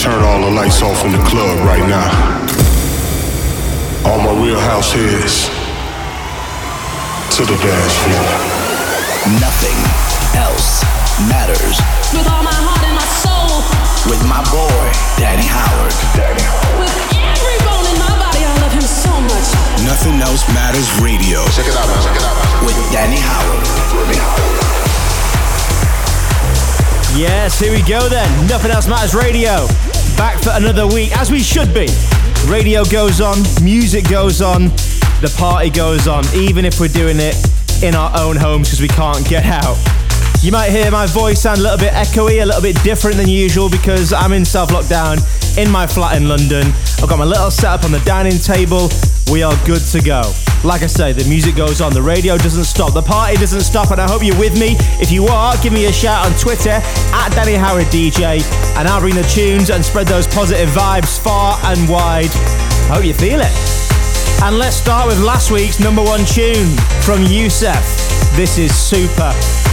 turn all the lights off in the club right now. All my real house heads to the dance floor. Nothing else matters. With all my heart and my soul. With my boy, Danny Howard. Danny Howard. With every bone in my body, I love him so much. Nothing else matters radio. Check it out, man. Check it out, man. With Danny Howard. Danny Howard. Yes, here we go then. Nothing else matters radio. Back for another week, as we should be. Radio goes on, music goes on, the party goes on, even if we're doing it in our own homes because we can't get out. You might hear my voice sound a little bit echoey, a little bit different than usual because I'm in self lockdown in my flat in London. I've got my little setup on the dining table. We are good to go. Like I say, the music goes on, the radio doesn't stop, the party doesn't stop, and I hope you're with me. If you are, give me a shout on Twitter at Danny Howard DJ, and I'll bring the tunes and spread those positive vibes far and wide. I hope you feel it. And let's start with last week's number one tune from Yusef. This is Super.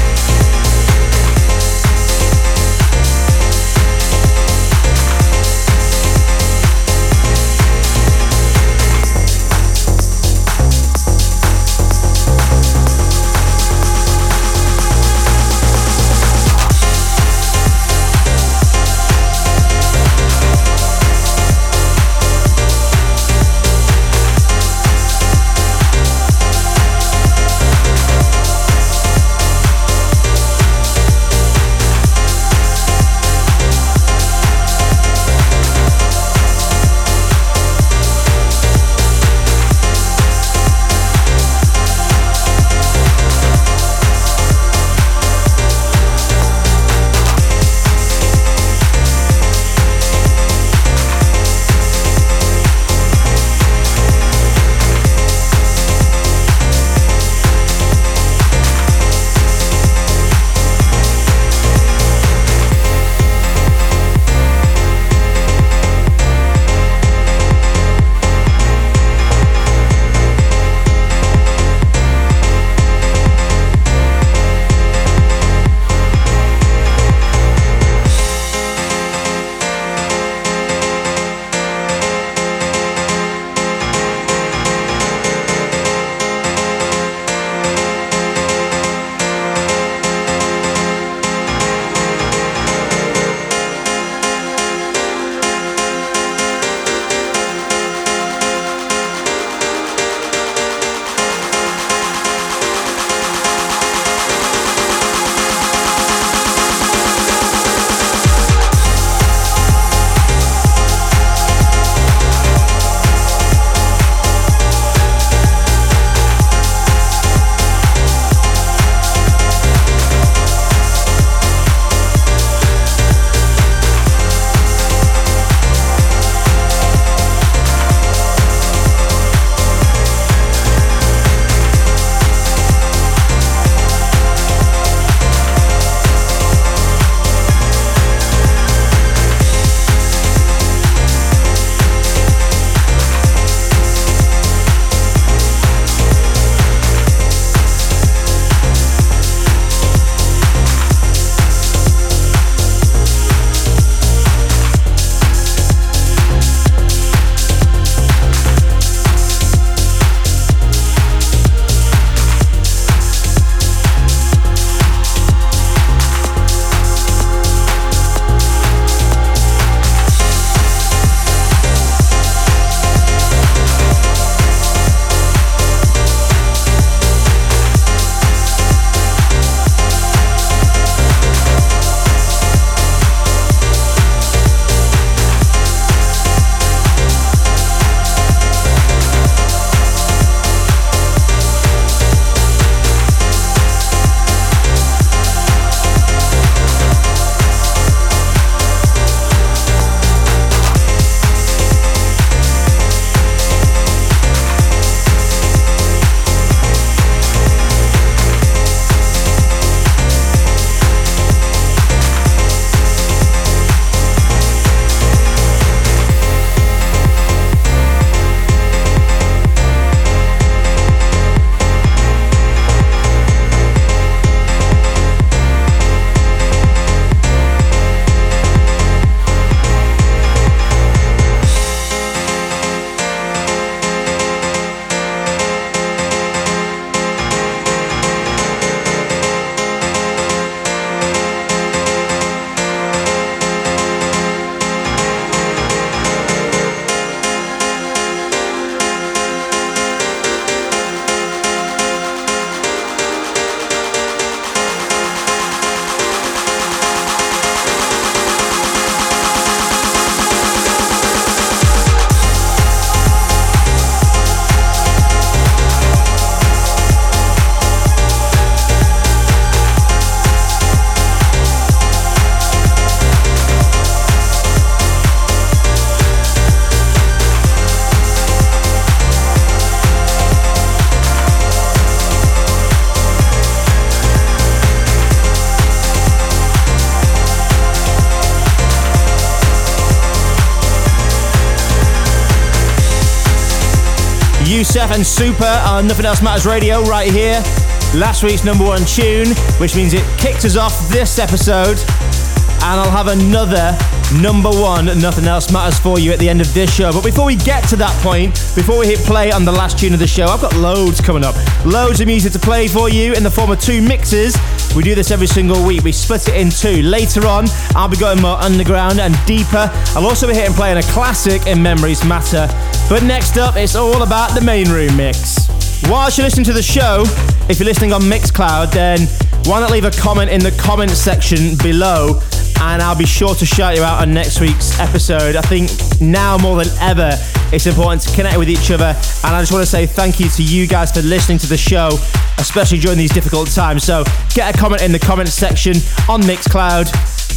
Yusef and Super on Nothing Else Matters Radio right here. Last week's number one tune, which means it kicked us off this episode. And I'll have another number one Nothing Else Matters for you at the end of this show. But before we get to that point, before we hit play on the last tune of the show, I've got loads coming up. Loads of music to play for you in the form of two mixes. We do this every single week. We split it in two. Later on, I'll be going more underground and deeper. I'll also be hitting play on a classic in Memories Matter. But next up, it's all about the main room mix. Whilst you're listening to the show, if you're listening on Mixcloud, then why not leave a comment in the comment section below and I'll be sure to shout you out on next week's episode. I think now more than ever, it's important to connect with each other, and I just want to say thank you to you guys for listening to the show, especially during these difficult times. So get a comment in the comments section on Mixcloud,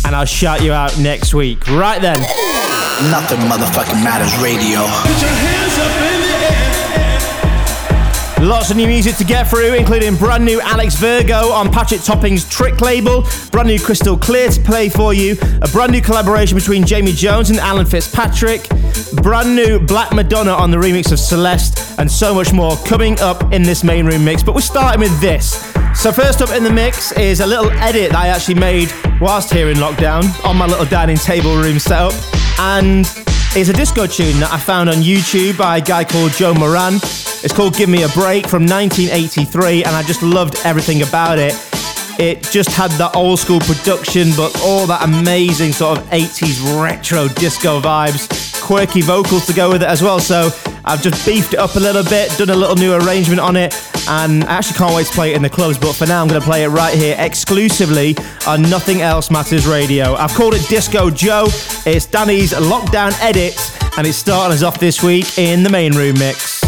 and I'll shout you out next week. Right then. Nothing motherfucking matters radio. Lots of new music to get through, including brand new Alex Virgo on Patrick Topping's Trick label, brand new Crystal Clear to play for you, a brand new collaboration between Jamie Jones and Alan Fitzpatrick, brand new Black Madonna on the remix of Celeste, and so much more coming up in this main room mix. But we're starting with this. So, first up in the mix is a little edit that I actually made whilst here in lockdown on my little dining table room setup. And it's a disco tune that I found on YouTube by a guy called Joe Moran. It's called Give Me a Break from 1983, and I just loved everything about it. It just had that old school production, but all that amazing sort of 80s retro disco vibes, quirky vocals to go with it as well. So I've just beefed it up a little bit, done a little new arrangement on it, and I actually can't wait to play it in the clubs. But for now, I'm going to play it right here exclusively on Nothing Else Matters Radio. I've called it Disco Joe. It's Danny's lockdown edit, and it's starting us off this week in the main room mix.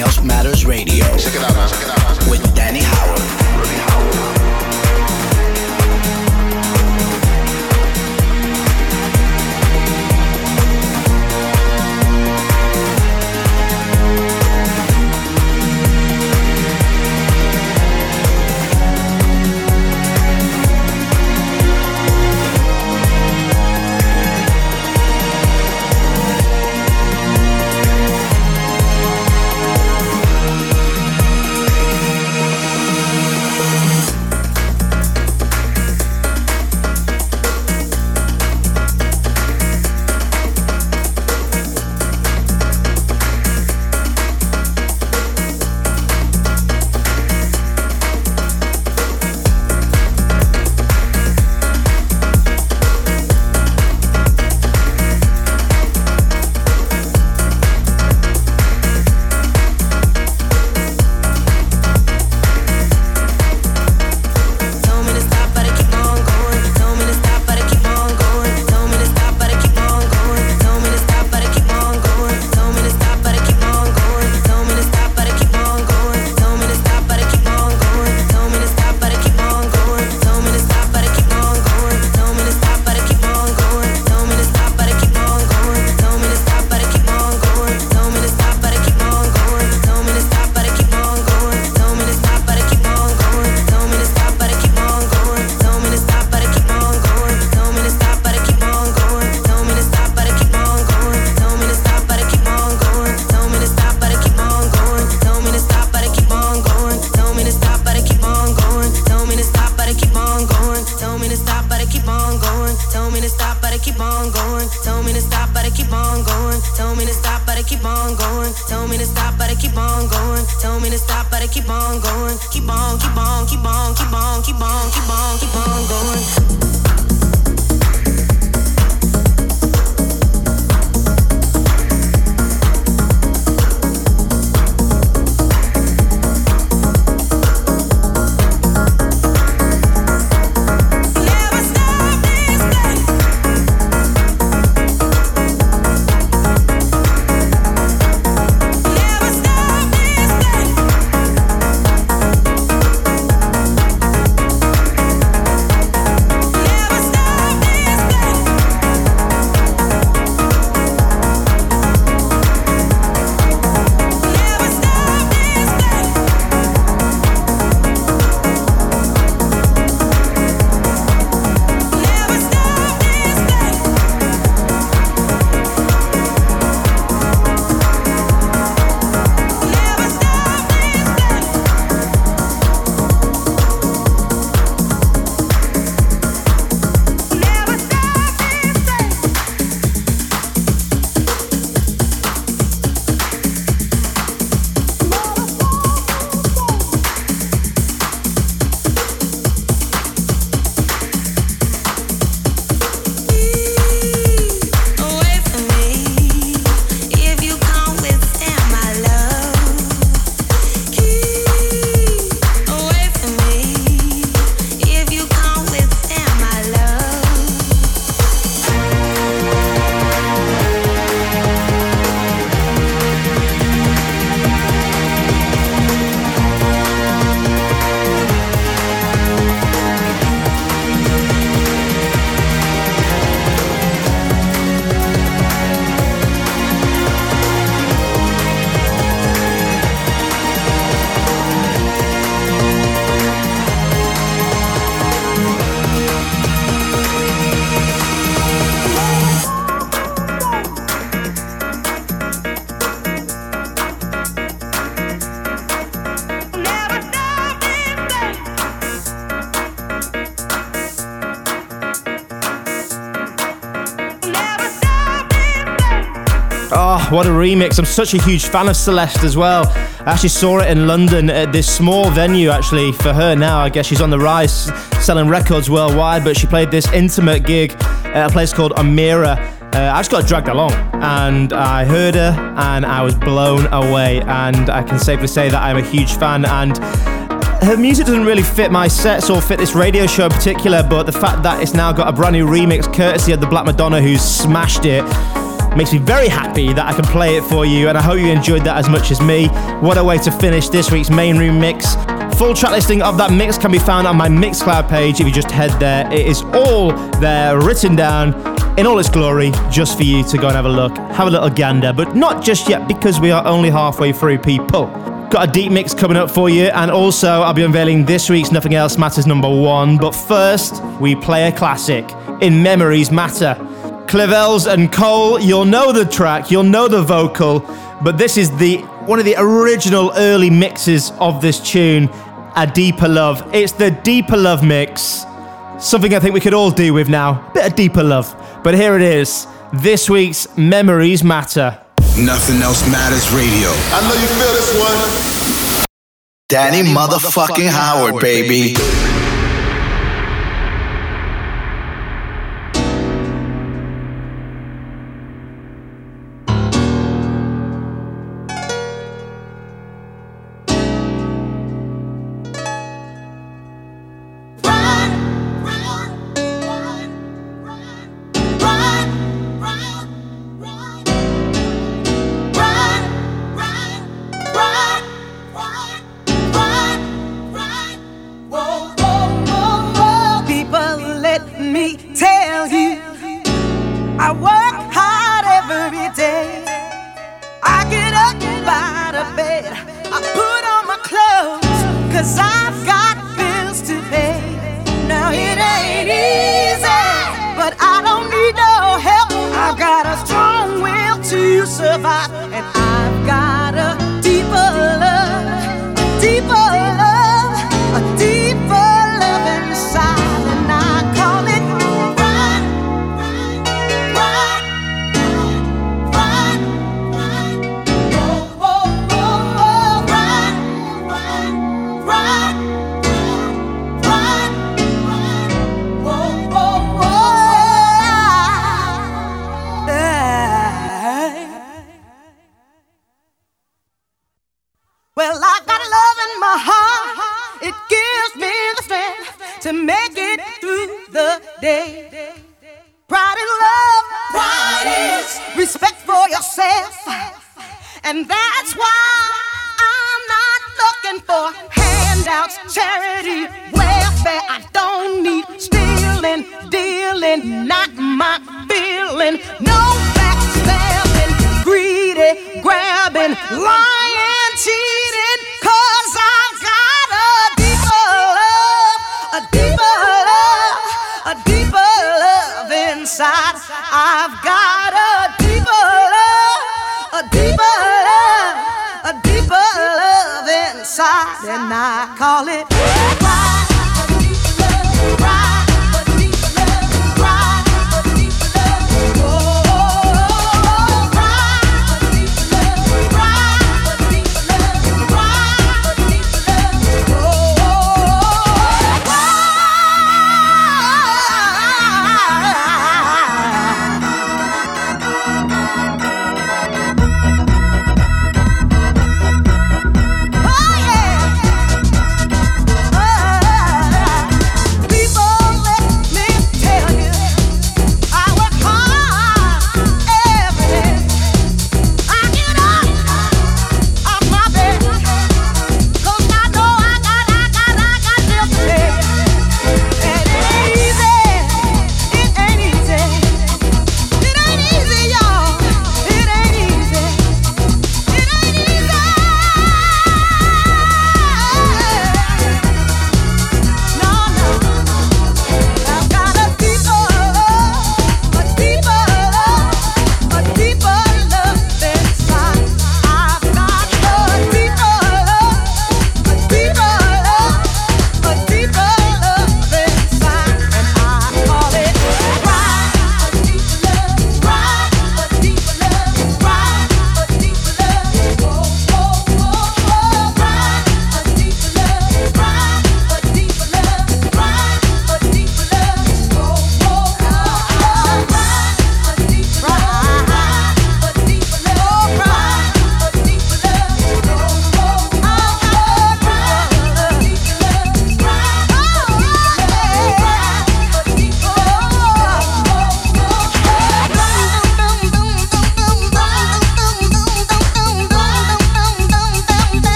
Nothing Else Matters Radio. Check it out, man. Check With Danny Howard. Danny Howard. keep on going. Tell me to stop, but I keep on going. Tell me to stop, but I keep on going. Tell me to stop, but I keep on going. Keep on, keep on, keep on, keep on, keep on, keep on, keep on, going. Remix. I'm such a huge fan of Celeste as well. I actually saw it in London at this small venue, actually, for her now. I guess she's on the rise, selling records worldwide, but she played this intimate gig at a place called Omeara. Uh, I just got dragged along and I heard her and I was blown away. And I can safely say that I'm a huge fan. And her music doesn't really fit my sets or fit this radio show in particular, but the fact that it's now got a brand new remix courtesy of the Black Madonna who's smashed it Makes me very happy that I can play it for you, and I hope you enjoyed that as much as me. What a way to finish this week's main room mix. Full track listing of that mix can be found on my Mixcloud page if you just head there. It is all there written down in all its glory just for you to go and have a look, have a little gander, but not just yet because we are only halfway through, people. Got a deep mix coming up for you, and also I'll be unveiling this week's Nothing Else Matters number one. But first, we play a classic in Memories Matter. Clivilles and Cole, you'll know the track, you'll know the vocal, but this is the one of the original early mixes of this tune, A Deeper Love. It's the Deeper Love mix. Something I think we could all do with now. Bit of deeper love. But here it is. This week's Memories Matter. Nothing else matters radio. I know you feel this one. Danny motherfucking Howard, baby. deeper lying, cheating, cause I've got a deeper love, a deeper love, a deeper love inside. I've got a deeper love, a deeper love, a deeper love inside, and I call it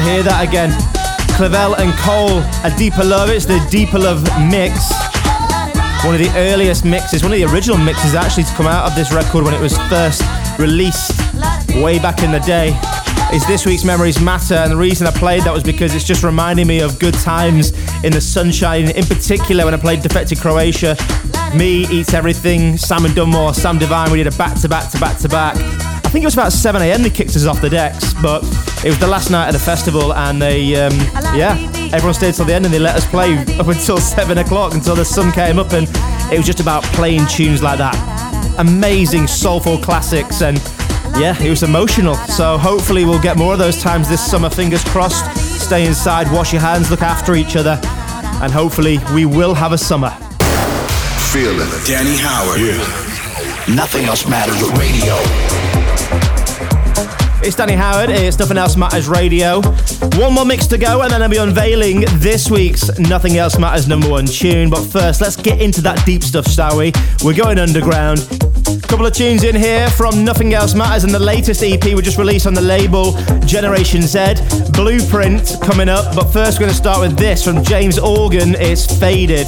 to hear that again. Clivilles and Cole, a deeper love. It's the deeper love mix. One of the earliest mixes, one of the original mixes actually to come out of this record when it was first released way back in the day. Is this week's Memories Matter, and the reason I played that was because it's just reminding me of good times in the sunshine, in particular when I played Defected Croatia. Me Eats Everything, Simon Dunmore, Sam Divine, we did a back to back to back to back. I think it was about 7am they kicked us off the decks, but it was the last night of the festival, and they, um, yeah, everyone stayed till the end and they let us play up until seven o'clock until the sun came up, and it was just about playing tunes like that. Amazing soulful classics, and yeah, it was emotional. So hopefully we'll get more of those times this summer. Fingers crossed. Stay inside, wash your hands, look after each other, and hopefully we will have a summer. Feeling it. Danny Howard. Yeah. Nothing else matters with radio. It's Danny Howard, it's Nothing Else Matters Radio. One more mix to go, and then I'll be unveiling this week's Nothing Else Matters number one tune. But first, let's get into that deep stuff, shall we? We're going underground. Couple of tunes in here from Nothing Else Matters and the latest EP we just released on the label Generation Z. Blueprint coming up, but first, we're going to start with this from James Organ. It's Faded.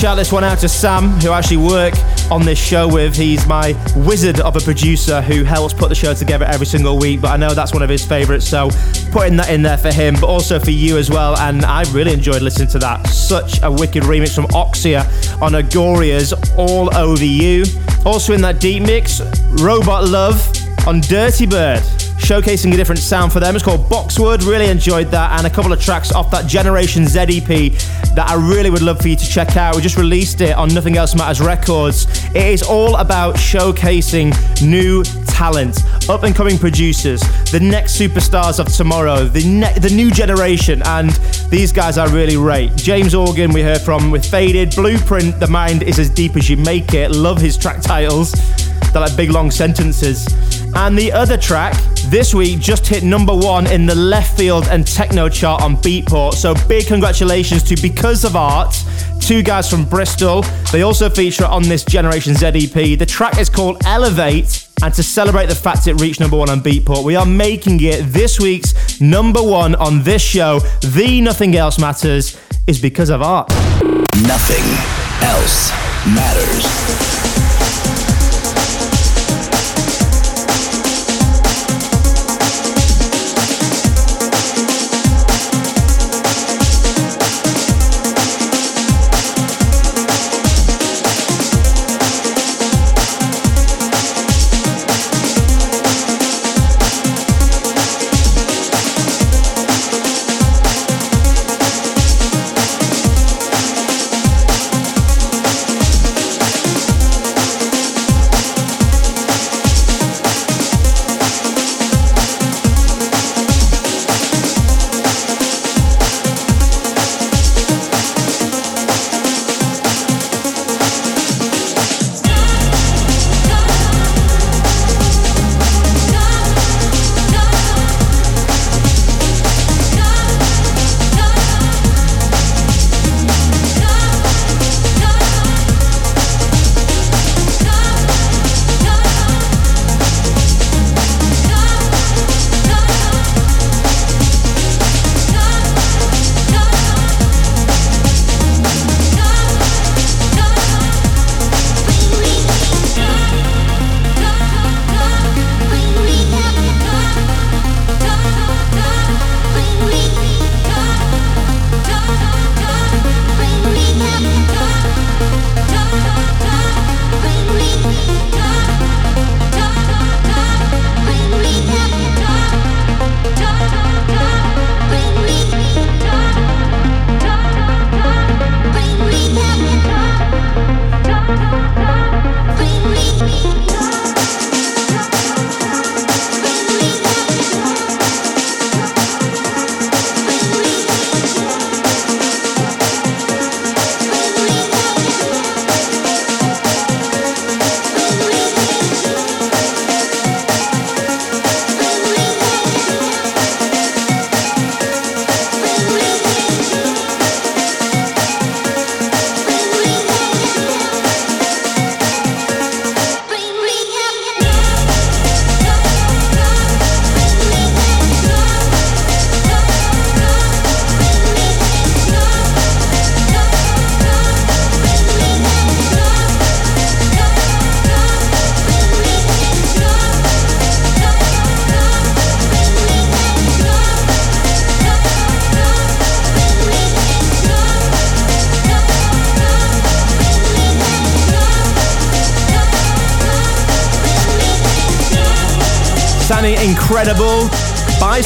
Shout this one out to Sam, who actually work on this show with. He's my wizard of a producer who helps put the show together every single week, but I know that's one of his favourites, so putting that in there for him, but also for you as well. And I really enjoyed listening to that. Such a wicked remix from Oxia on Agoria's All Over You. Also in that deep mix, Robot Love on Dirty Bird showcasing a different sound for them. It's called Boxwood. Really enjoyed that, and a couple of tracks off that Generation Z EP that I really would love for you to check out. We just released it on Nothing Else Matters Records. It is all about showcasing new talent, up and coming producers, the next superstars of tomorrow, the ne- the new generation, and these guys are really great. James Organ, we heard from with Faded, Blueprint, The Mind is as deep as you make it. Love his track titles. They're like big long sentences. And the other track this week just hit number one in the left field and techno chart on Beatport. So big congratulations to Because of Art, two guys from Bristol. They also feature on this Generation Z EP. The track is called Elevate. And to celebrate the fact it reached number one on Beatport, we are making it this week's number one on this show. The Nothing Else Matters is because of art. Nothing else matters.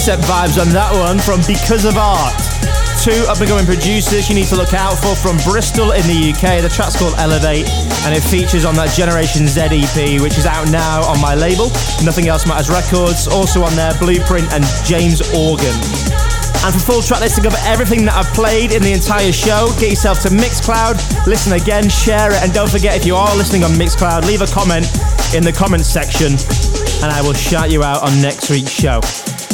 Bicep vibes on that one from Because of Art. Two up and coming producers you need to look out for from Bristol in the UK. The track's called Elevate and it features on that Generation Z EP, which is out now on my label, Nothing Else Matters Records. Also on there, Blueprint and James Organ. And for full track listing of everything that I've played in the entire show, get yourself to Mixcloud, listen again, share it, and don't forget if you are listening on Mixcloud, leave a comment in the comments section and I will shout you out on next week's show.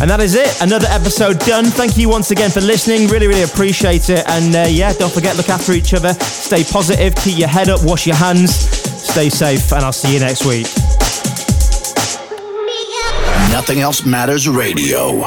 And that is it. Another episode done. Thank you once again for listening. Really, really appreciate it. And uh, yeah, don't forget, look after each other. Stay positive. Keep your head up. Wash your hands. Stay safe. And I'll see you next week. Nothing else matters radio.